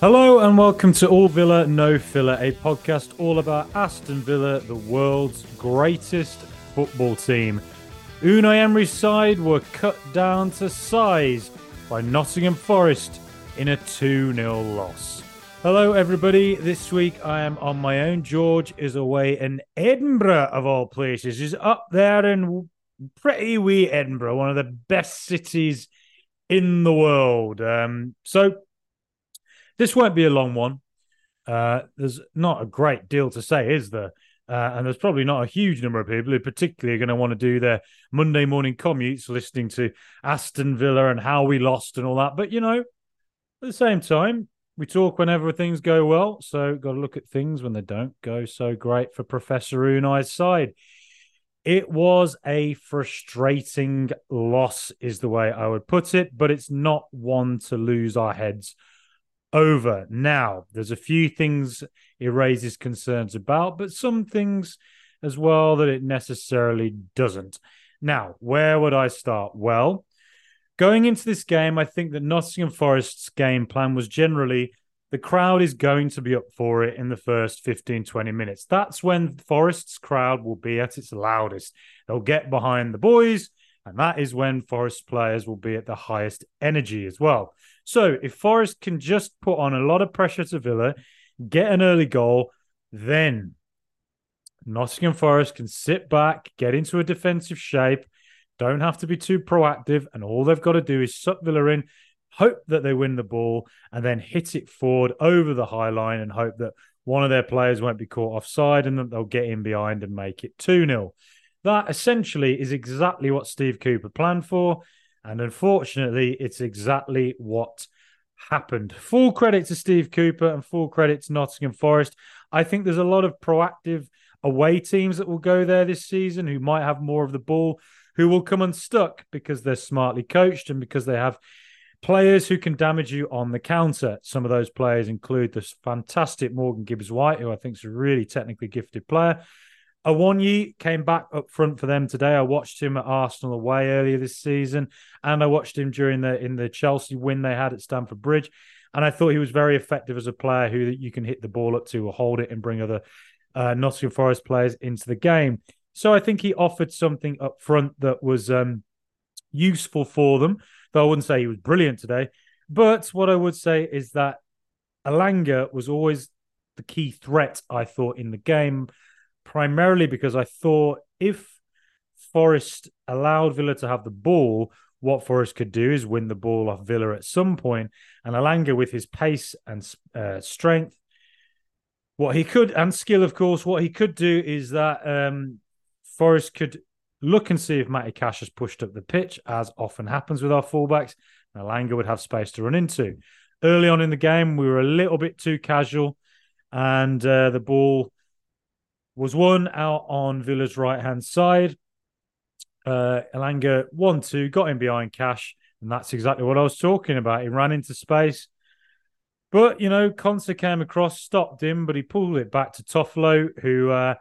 Hello and welcome to All Villa No Filler, a podcast all about Aston Villa, the world's greatest football team. Unai Emery's side were cut down to size by Nottingham Forest in a 2 0 loss. Hello, everybody. This week I am on my own. George is away in Edinburgh, of all places. He's up there in pretty wee Edinburgh, one of the best cities in the world. Um, so, this won't be a long one. Uh, there's not a great deal to say, is there? Uh, and there's probably not a huge number of people who particularly are going to want to do their Monday morning commutes listening to Aston Villa and how we lost and all that. But, you know, at the same time, we talk whenever things go well. So, got to look at things when they don't go so great for Professor Unai's side. It was a frustrating loss, is the way I would put it, but it's not one to lose our heads over. Now, there's a few things it raises concerns about, but some things as well that it necessarily doesn't. Now, where would I start? Well, going into this game, I think that Nottingham Forest's game plan was generally the crowd is going to be up for it in the first 15, 20 minutes. That's when Forest's crowd will be at its loudest. They'll get behind the boys, and that is when Forest players will be at the highest energy as well. So if Forest can just put on a lot of pressure to Villa, get an early goal, then Nottingham Forest can sit back, get into a defensive shape, don't have to be too proactive, and all they've got to do is suck Villa in, hope that they win the ball, and then hit it forward over the high line and hope that one of their players won't be caught offside and that they'll get in behind and make it 2 0. That essentially is exactly what Steve Cooper planned for. And unfortunately, it's exactly what happened. Full credit to Steve Cooper and full credit to Nottingham Forest. I think there's a lot of proactive away teams that will go there this season who might have more of the ball, who will come unstuck because they're smartly coached and because they have players who can damage you on the counter. Some of those players include this fantastic Morgan Gibbs White, who I think is a really technically gifted player. Awoniyi came back up front for them today. I watched him at Arsenal away earlier this season, and I watched him during the in the Chelsea win they had at Stamford Bridge, and I thought he was very effective as a player who you can hit the ball up to or hold it and bring other uh, Nottingham Forest players into the game. So I think he offered something up front that was um, useful for them. Though I wouldn't say he was brilliant today, but what I would say is that Elanga was always the key threat I thought in the game primarily because I thought if Forest allowed Villa to have the ball, what Forest could do is win the ball off Villa at some point. And Elanga, with his pace and uh, strength, what he could and skill, of course, what he could do is that um, Forest could look and see if Matty Cash has pushed up the pitch, as often happens with our fullbacks. And Elanga would have space to run into. Early on in the game, we were a little bit too casual, and uh, the ball was won out on Villa's right hand side. Uh, Elanga one two got in behind Cash, and that's exactly what I was talking about. He ran into space, but you know, Konsa came across, stopped him, but he pulled it back to Toffolo, who uh,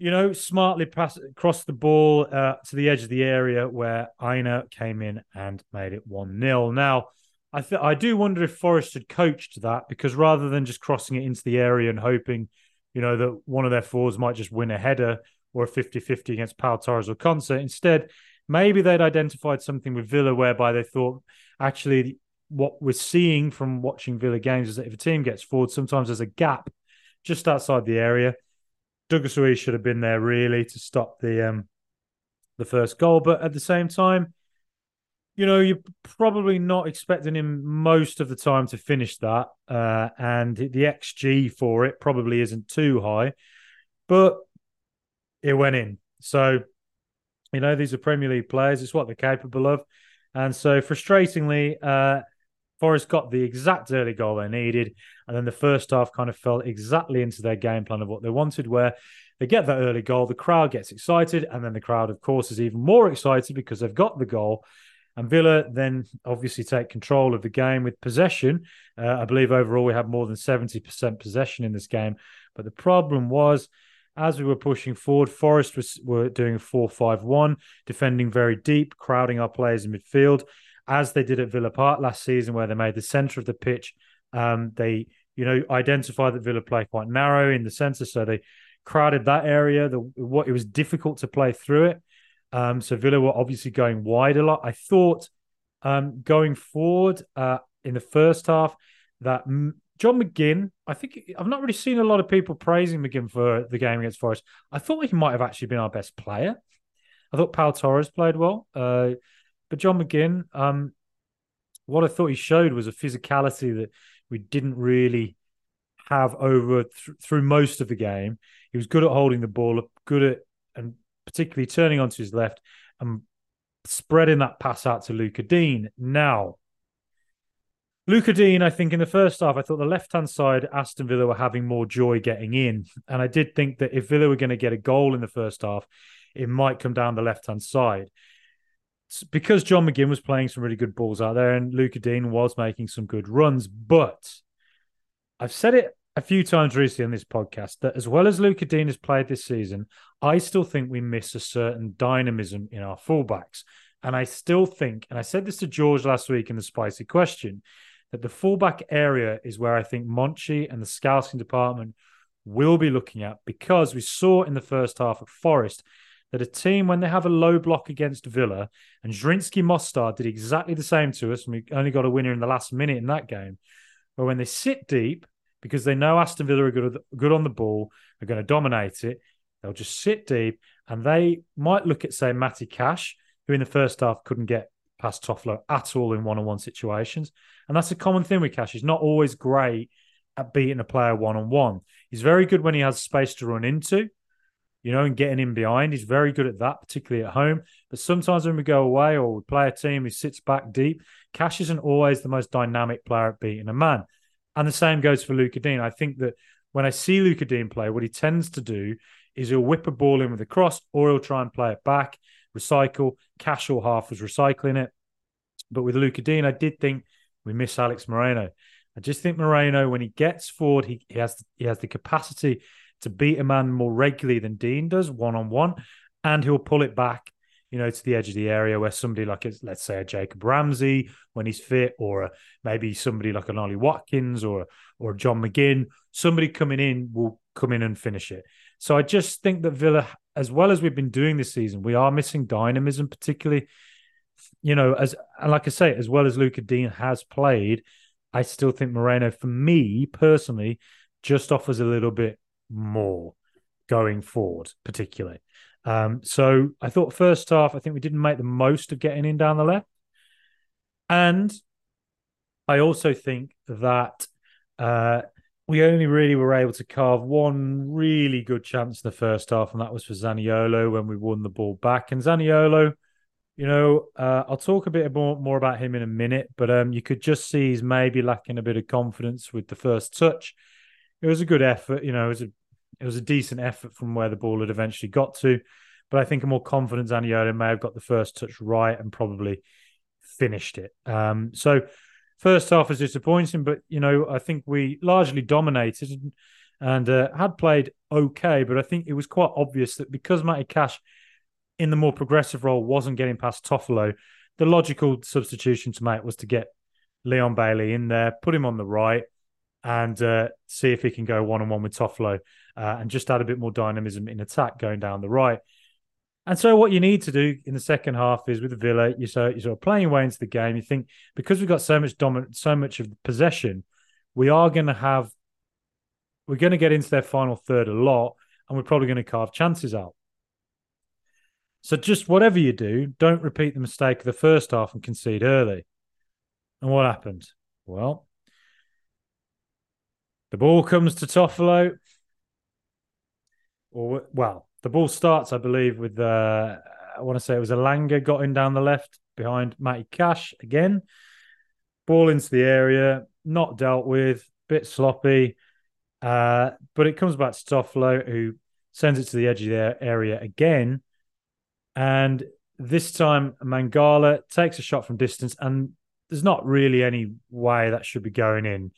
you know smartly pass across the ball uh, to the edge of the area where Aina came in and made it one 0 Now. I th- I do wonder if Forest had coached that because rather than just crossing it into the area and hoping you know, that one of their forwards might just win a header or a 50 50 against Pau Torres or Konsa. Instead, maybe they'd identified something with Villa whereby they thought, actually, what we're seeing from watching Villa games is that if a team gets forward, sometimes there's a gap just outside the area. Douglas Luiz should have been there really to stop the um, the first goal, but at the same time, you know, you're probably not expecting him most of the time to finish that. Uh, and the XG for it probably isn't too high, but it went in. So, you know, these are Premier League players. It's what they're capable of. And so, frustratingly, uh, Forest got the exact early goal they needed. And then the first half kind of fell exactly into their game plan of what they wanted, where they get that early goal, the crowd gets excited. And then the crowd, of course, is even more excited because they've got the goal. And Villa then obviously take control of the game with possession. Uh, I believe overall we had more than 70% possession in this game. But the problem was, as we were pushing forward, Forest was were doing 4 5 1, defending very deep, crowding our players in midfield. As they did at Villa Park last season, where they made the centre of the pitch. Um, they, you know, identified that Villa play quite narrow in the centre, so they crowded that area. The what it was difficult to play through it. Um, so Villa were obviously going wide a lot. I thought um, going forward uh, in the first half that John McGinn, I think I've not really seen a lot of people praising McGinn for the game against Forest. I thought he might have actually been our best player. I thought Pau Torres played well, uh, but John McGinn, um, what I thought he showed was a physicality that we didn't really have over th- through most of the game. He was good at holding the ball, good at and particularly turning onto his left and spreading that pass out to Lucas Digne. Now, Lucas Digne, I think in the first half, I thought the left hand side, Aston Villa were having more joy getting in. And I did think that if Villa were going to get a goal in the first half, it might come down the left hand side. Because John McGinn was playing some really good balls out there and Luca Digne was making some good runs. But I've said it a few times recently on this podcast that as well as Luca Digne has played this season, I still think we miss a certain dynamism in our fullbacks. And I still think, and I said this to George last week in the spicy question, that the fullback area is where I think Monchi and the scouting department will be looking at because we saw in the first half at Forest that a team, when they have a low block against Villa, and Zrinjski Mostar did exactly the same to us, and we only got a winner in the last minute in that game, but when they sit deep, because they know Aston Villa are good, good on the ball, are going to dominate it. They'll just sit deep and they might look at, say, Matty Cash, who in the first half couldn't get past Toffolo at all in one on one situations. And that's a common thing with Cash. He's not always great at beating a player one on one. He's very good when he has space to run into, you know, and getting in behind. He's very good at that, particularly at home. But sometimes when we go away or we play a team who sits back deep, Cash isn't always the most dynamic player at beating a man. And the same goes for Luca Digne. I think that when I see Luca Digne play, what he tends to do is he'll whip a ball in with a cross or he'll try and play it back, recycle. Cash or half was recycling it. But with Luca Digne, I did think we miss Alex Moreno. I just think Moreno, when he gets forward, he, he has he has the capacity to beat a man more regularly than Digne does one on one, and he'll pull it back you know, to the edge of the area where somebody like, let's say, a Jacob Ramsey when he's fit, or a, maybe somebody like an Ollie Watkins or or John McGinn, somebody coming in will come in and finish it. So I just think that Villa, as well as we've been doing this season, we are missing dynamism, particularly, you know, as and like I say, as well as Luca Digne has played, I still think Moreno, for me personally, just offers a little bit more going forward, particularly. Um, so I thought first half, I think we didn't make the most of getting in down the left. And I also think that uh, we only really were able to carve one really good chance in the first half, and that was for Zaniolo when we won the ball back. And Zaniolo, you know, uh, I'll talk a bit more, more about him in a minute, but um, you could just see he's maybe lacking a bit of confidence with the first touch. It was a good effort, you know, it was a it was a decent effort from where the ball had eventually got to. But I think a more confident Zaniolo may have got the first touch right and probably finished it. Um, so first half was disappointing, but you know I think we largely dominated and, and uh, had played okay. But I think it was quite obvious that because Matty Cash in the more progressive role wasn't getting past Toffolo, the logical substitution to make was to get Leon Bailey in there, put him on the right, and uh, see if he can go one on one with Toffolo uh, and just add a bit more dynamism in attack going down the right. And so, what you need to do in the second half is with Villa, you're, so, you're sort of playing away into the game. You think because we've got so much dominant, so much of possession, we are going to have, we're going to get into their final third a lot, and we're probably going to carve chances out. So, just whatever you do, don't repeat the mistake of the first half and concede early. And what happened? Well, the ball comes to Toffolo. Or well, the ball starts, I believe, with uh, I want to say it was Elanga got in down the left behind Matty Cash again. Ball into the area, not dealt with, bit sloppy. Uh, but it comes back to Toffolo, who sends it to the edge of the area again. And this time, Mangala takes a shot from distance, and there's not really any way that should be going in.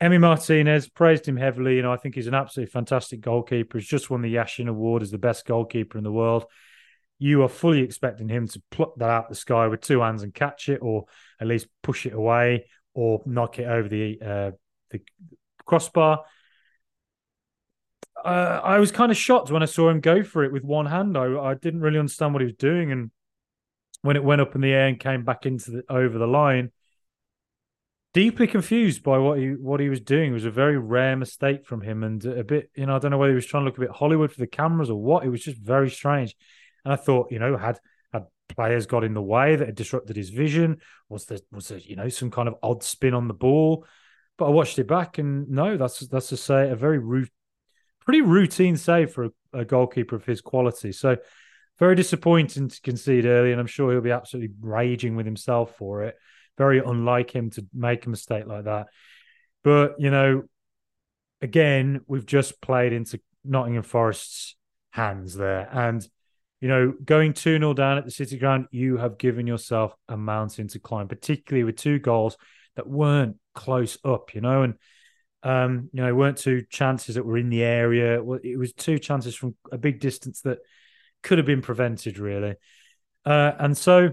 Emi Martinez praised him heavily. You know, I think he's an absolutely fantastic goalkeeper. He's just won the Yashin Award as the best goalkeeper in the world. you are fully expecting him to pluck that out the sky with two hands and catch it, or at least push it away, or knock it over the uh, the crossbar. Uh, I was kind of shocked when I saw him go for it with one hand. I, I didn't really understand what he was doing, and when it went up in the air and came back into the over the line, deeply confused by what he what he was doing. It was a very rare mistake from him, and a bit, you know, I don't know whether he was trying to look a bit Hollywood for the cameras or what. It was just very strange. And I thought, you know, had had players got in the way that had disrupted his vision? Was there was there, you know, some kind of odd spin on the ball? But I watched it back, and no, that's that's to say a very root, pretty routine save for a, a goalkeeper of his quality. So very disappointing to concede early, and I'm sure he'll be absolutely raging with himself for it. Very unlike him to make a mistake like that. But you know, again, we've just played into Nottingham Forest's hands there, and you know, going 2 0 down at the City Ground, you have given yourself a mountain to climb, particularly with two goals that weren't close up, you know, and, um, you know, weren't two chances that were in the area. It was two chances from a big distance that could have been prevented, really. Uh, and so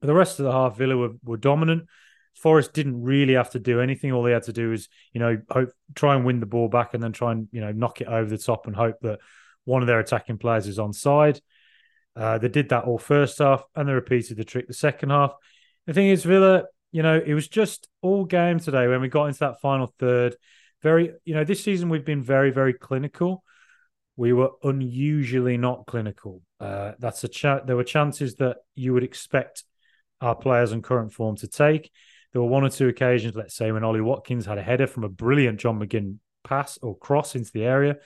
the rest of the half, Villa were, were dominant. Forest didn't really have to do anything. All they had to do was, you know, hope, try and win the ball back and then try and, you know, knock it over the top and hope that one of their attacking players is onside. Uh, they did that all first half, and they repeated the trick the second half. The thing is, Villa, you know, it was just all game today when we got into that final third. Very, you know, this season we've been very, very clinical. We were unusually not clinical. Uh, that's a chat. There were chances that you would expect our players in current form to take. There were one or two occasions, let's say, when Ollie Watkins had a header from a brilliant John McGinn pass or cross into the area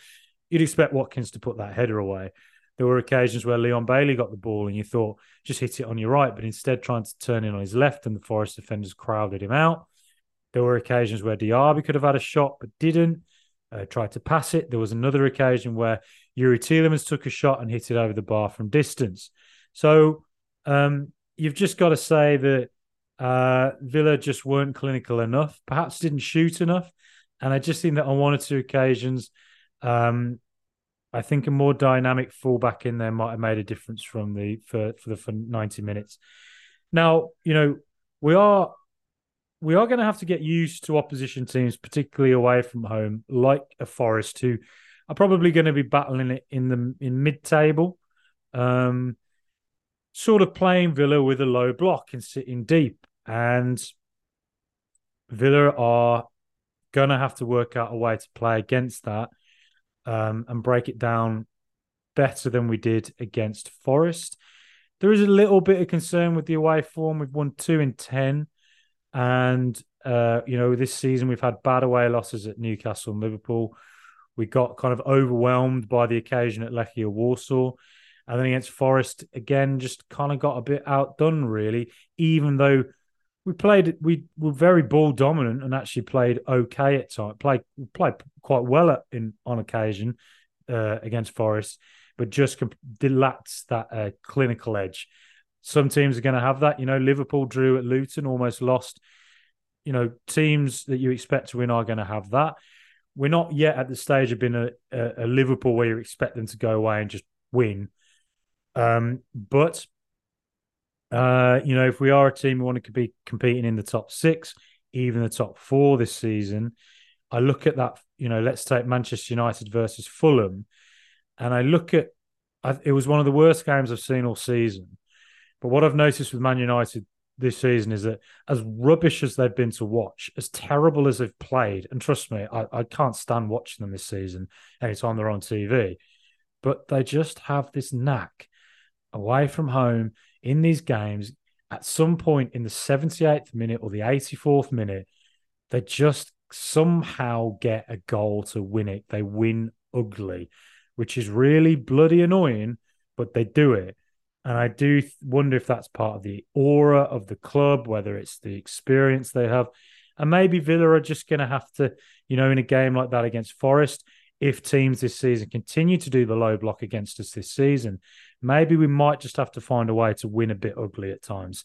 you'd expect Watkins to put that header away. There were occasions where Leon Bailey got the ball and you thought just hit it on your right, but instead trying to turn in on his left and the Forest defenders crowded him out. There were occasions where Diaby could have had a shot but didn't. Uh, tried to pass it. There was another occasion where Youri Tielemans took a shot and hit it over the bar from distance. So um, you've just got to say that uh, Villa just weren't clinical enough, perhaps didn't shoot enough. And I just think that on one or two occasions, um, I think a more dynamic fullback in there might have made a difference from the for for the for 90 minutes. Now, you know, we are we are going to have to get used to opposition teams, particularly away from home, like a Forest, who are probably going to be battling it in the in mid-table, um, sort of playing Villa with a low block and sitting deep. And Villa are going to have to work out a way to play against that um, and break it down better than we did against Forest. There is a little bit of concern with the away form. We've won two in 10. And, uh, you know, this season we've had bad away losses at Newcastle and Liverpool. We got kind of overwhelmed by the occasion at Legia Warsaw. And then against Forest, again, just kind of got a bit outdone, really, even though we played we were very ball dominant and actually played okay at times. Played played quite well at, in on occasion uh, against Forest, but just comp- that uh, clinical edge. Some teams are going to have that. You know, Liverpool drew at Luton, almost lost. You know, teams that you expect to win are going to have that. We're not yet at the stage of being a, a, a Liverpool where you expect them to go away and just win. Um, but uh, you know, if we are a team we want to be competing in the top six, even the top four this season, I look at that. You know, let's take Manchester United versus Fulham, and I look at. it was one of the worst games I've seen all season. But what I've noticed with Man United this season is that as rubbish as they've been to watch, as terrible as they've played, and trust me, I, I can't stand watching them this season anytime they're on TV, but they just have this knack away from home in these games at some point in the 78th minute or the 84th minute, they just somehow get a goal to win it. They win ugly, which is really bloody annoying, but they do it. And I do wonder if that's part of the aura of the club, whether it's the experience they have. And maybe Villa are just going to have to, you know, in a game like that against Forest, if teams this season continue to do the low block against us this season, maybe we might just have to find a way to win a bit ugly at times.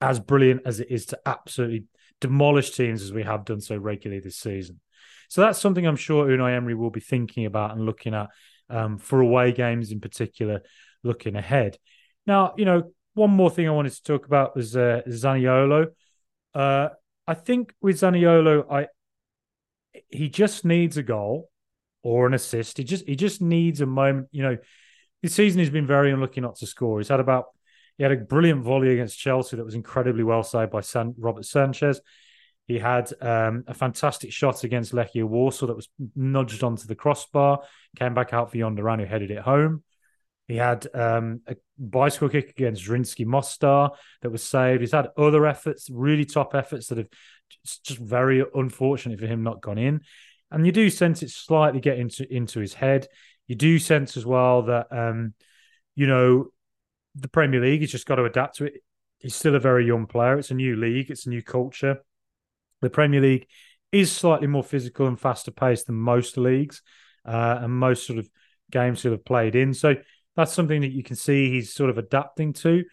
As brilliant as it is to absolutely demolish teams as we have done so regularly this season. So that's something I'm sure Unai Emery will be thinking about and looking at um, for away games in particular, looking ahead. Now, you know, one more thing I wanted to talk about was uh, Zaniolo. Uh, I think with Zaniolo, I he just needs a goal or an assist. He just he just needs a moment. You know, this season he's been very unlucky not to score. He's had about he had a brilliant volley against Chelsea that was incredibly well saved by San, Robert Sanchez. He had um, a fantastic shot against Legia Warsaw that was nudged onto the crossbar, came back out for Jhon Durán, who headed it home. He had um, a bicycle kick against Zrinjski Mostar that was saved. He's had other efforts, really top efforts that have just very unfortunate for him not gone in. And you do sense it slightly get into into his head. You do sense as well that um, you know the Premier League has just got to adapt to it. He's still a very young player. It's a new league. It's a new culture. The Premier League is slightly more physical and faster paced than most leagues uh, and most sort of games he'll have played in. So that's something that you can see he's sort of adapting to.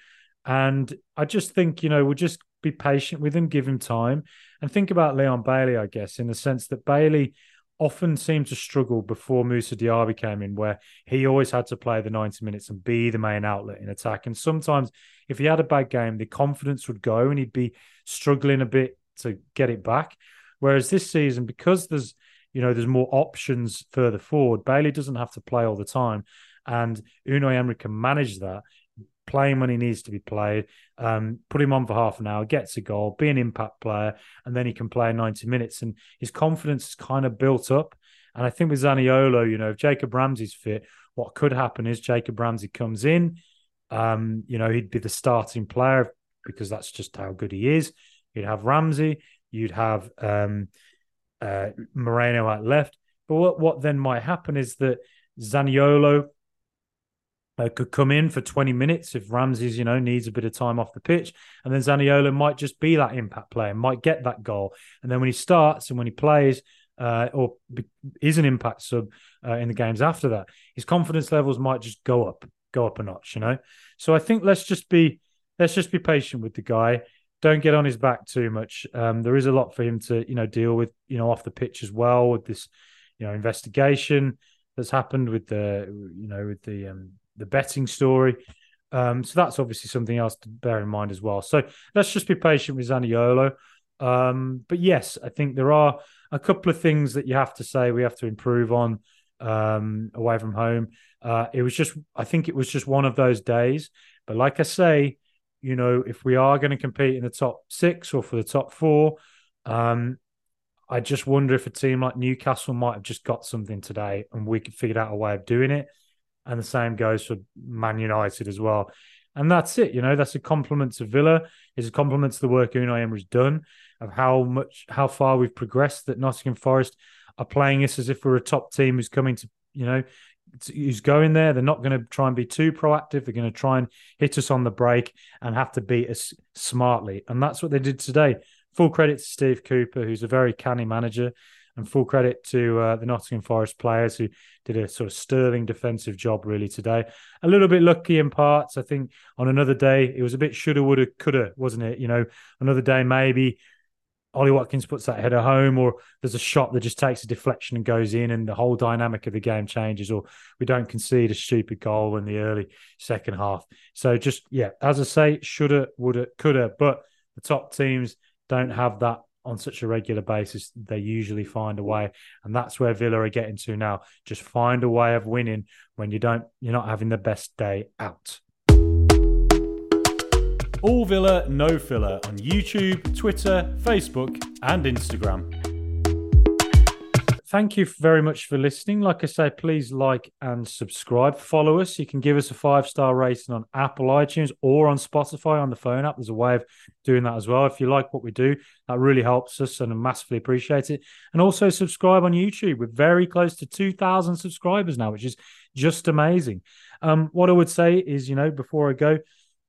And I just think, you know, we'll just be patient with him, give him time, and think about Leon Bailey, I guess, in the sense that Bailey often seemed to struggle before Moussa Diaby came in, where he always had to play the 90 minutes and be the main outlet in attack. And sometimes, if he had a bad game, the confidence would go and he'd be struggling a bit to get it back. Whereas this season, because there's you know there's more options further forward, Bailey doesn't have to play all the time, and Unai Emery can manage that play him when he needs to be played, um, put him on for half an hour, gets a goal, be an impact player, and then he can play 90 minutes. And his confidence is kind of built up. And I think with Zaniolo, you know, if Jacob Ramsey's fit, what could happen is Jacob Ramsey comes in, um, you know, he'd be the starting player because that's just how good he is. You'd have Ramsey, you'd have um, uh, Moreno at left. But what, what then might happen is that Zaniolo uh, could come in for 20 minutes if Ramsey's, you know, needs a bit of time off the pitch. And then Zaniolo might just be that impact player, might get that goal. And then when he starts and when he plays uh, or be, is an impact sub uh, in the games after that, his confidence levels might just go up, go up a notch, you know? So I think let's just be, let's just be patient with the guy. Don't get on his back too much. Um, there is a lot for him to, you know, deal with, you know, off the pitch as well with this, you know, investigation that's happened with the, you know, with the, um, the betting story. Um, so that's obviously something else to bear in mind as well. So let's just be patient with Zaniolo. Um, but yes, I think there are a couple of things that you have to say we have to improve on um, away from home. Uh, it was just, I think it was just one of those days. But like I say, you know, if we are going to compete in the top six or for the top four, um, I just wonder if a team like Newcastle might have just got something today and we could figure out a way of doing it and the same goes for Man United as well. And that's it, you know, that's a compliment to Villa. It's a compliment to the work Unai Emery's done of how much, how far we've progressed. That Nottingham Forest are playing us as if we're a top team who's coming to, you know, who's going there. They're not going to try and be too proactive. They're going to try and hit us on the break and have to beat us smartly. And that's what they did today. Full credit to Steve Cooper, who's a very canny manager and full credit to uh, the Nottingham Forest players who did a sort of sterling defensive job really today. A little bit lucky in parts. I think on another day it was a bit shoulda, woulda, coulda, wasn't it? You know, another day maybe Ollie Watkins puts that header home, or there's a shot that just takes a deflection and goes in, and the whole dynamic of the game changes, or we don't concede a stupid goal in the early second half. So just yeah, as I say, shoulda, woulda, coulda, but the top teams don't have that on such a regular basis, they usually find a way. And that's where Villa are getting to now. Just find a way of winning when you don't you're not having the best day out. All Villa, no filler on YouTube, Twitter, Facebook, and Instagram thank you very much for listening. Like I say, please like and subscribe. Follow us. You can give us a five star rating on Apple iTunes or on Spotify on the phone app. There's a way of doing that as well. If you like what we do, that really helps us and I massively appreciate it. And also subscribe on YouTube. We're very close to 2,000 subscribers now, which is just amazing. Um, what I would say is, you know, before I go,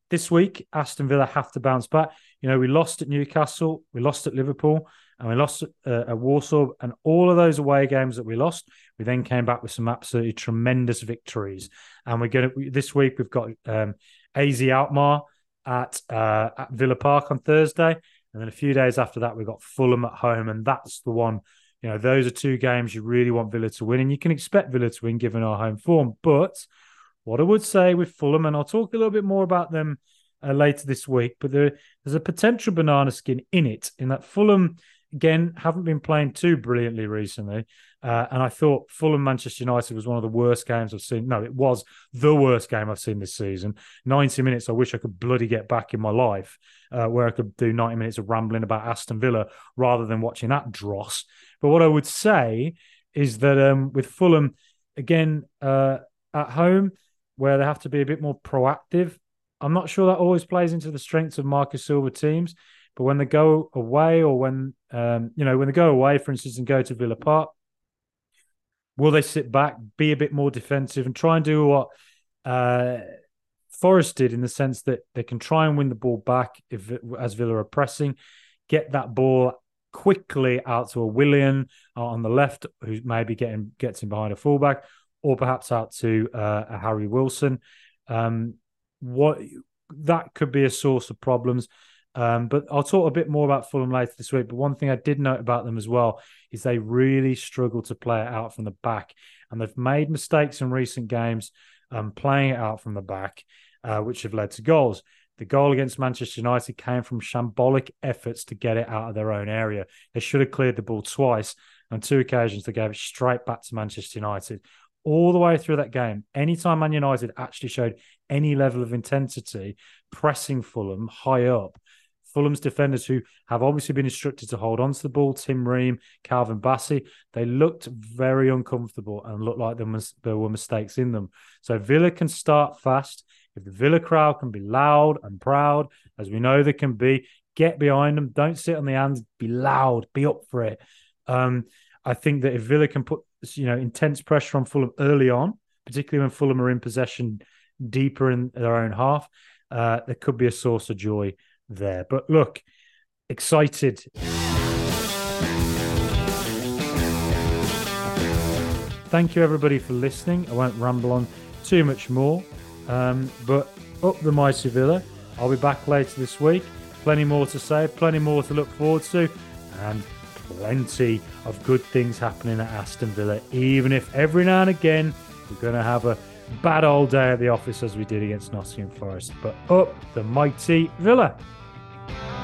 this week, Aston Villa have to bounce back. You know, we lost at Newcastle, we lost at Liverpool and we lost uh, at Warsaw. And all of those away games that we lost, we then came back with some absolutely tremendous victories. And we're going to this week we've got um, AZ Alkmaar at uh, at Villa Park on Thursday, and then a few days after that we've got Fulham at home, and that's the one. You know, those are two games you really want Villa to win, and you can expect Villa to win given our home form. But What I would say with Fulham, and I'll talk a little bit more about them uh, later this week, but there, there's a potential banana skin in it, in that Fulham, again, haven't been playing too brilliantly recently. Uh, and I thought Fulham Manchester United was one of the worst games I've seen. No, it was the worst game I've seen this season. 90 minutes, I wish I could bloody get back in my life uh, where I could do 90 minutes of rambling about Aston Villa rather than watching that dross. But what I would say is that um, with Fulham, again, uh, at home, where they have to be a bit more proactive, I'm not sure that always plays into the strengths of Marcus Silva teams. But when they go away, or when um, you know when they go away, for instance, and go to Villa Park, will they sit back, be a bit more defensive, and try and do what uh, Forest did in the sense that they can try and win the ball back if as Villa are pressing, get that ball quickly out to a Willian on the left, who maybe getting gets him behind a fullback, or perhaps out to uh, a Harry Wilson. Um, what that could be a source of problems. Um, but I'll talk a bit more about Fulham later this week. But one thing I did note about them as well is they really struggle to play it out from the back, and they've made mistakes in recent games um, playing it out from the back, uh, which have led to goals. The goal against Manchester United came from shambolic efforts to get it out of their own area. They should have cleared the ball twice. On two occasions, they gave it straight back to Manchester United. All the way through that game, anytime Man United actually showed any level of intensity, pressing Fulham high up, Fulham's defenders, who have obviously been instructed to hold on to the ball, Tim Ream, Calvin Bassey, they looked very uncomfortable and looked like there, was, there were mistakes in them. So Villa can start fast. If the Villa crowd can be loud and proud, as we know they can be, get behind them. Don't sit on the hands. Be loud. Be up for it. Um, I think that if Villa can put you know intense pressure on Fulham early on, particularly when Fulham are in possession deeper in their own half, uh, there could be a source of joy there. But look, excited. Thank you, everybody, for listening. I won't ramble on too much more. Um, but up the mighty Villa. I'll be back later this week. Plenty more to say, plenty more to look forward to, and plenty of good things happening at Aston Villa, even if every now and again we're going to have a bad old day at the office as we did against Nottingham Forest. But up the mighty Villa. Thank you.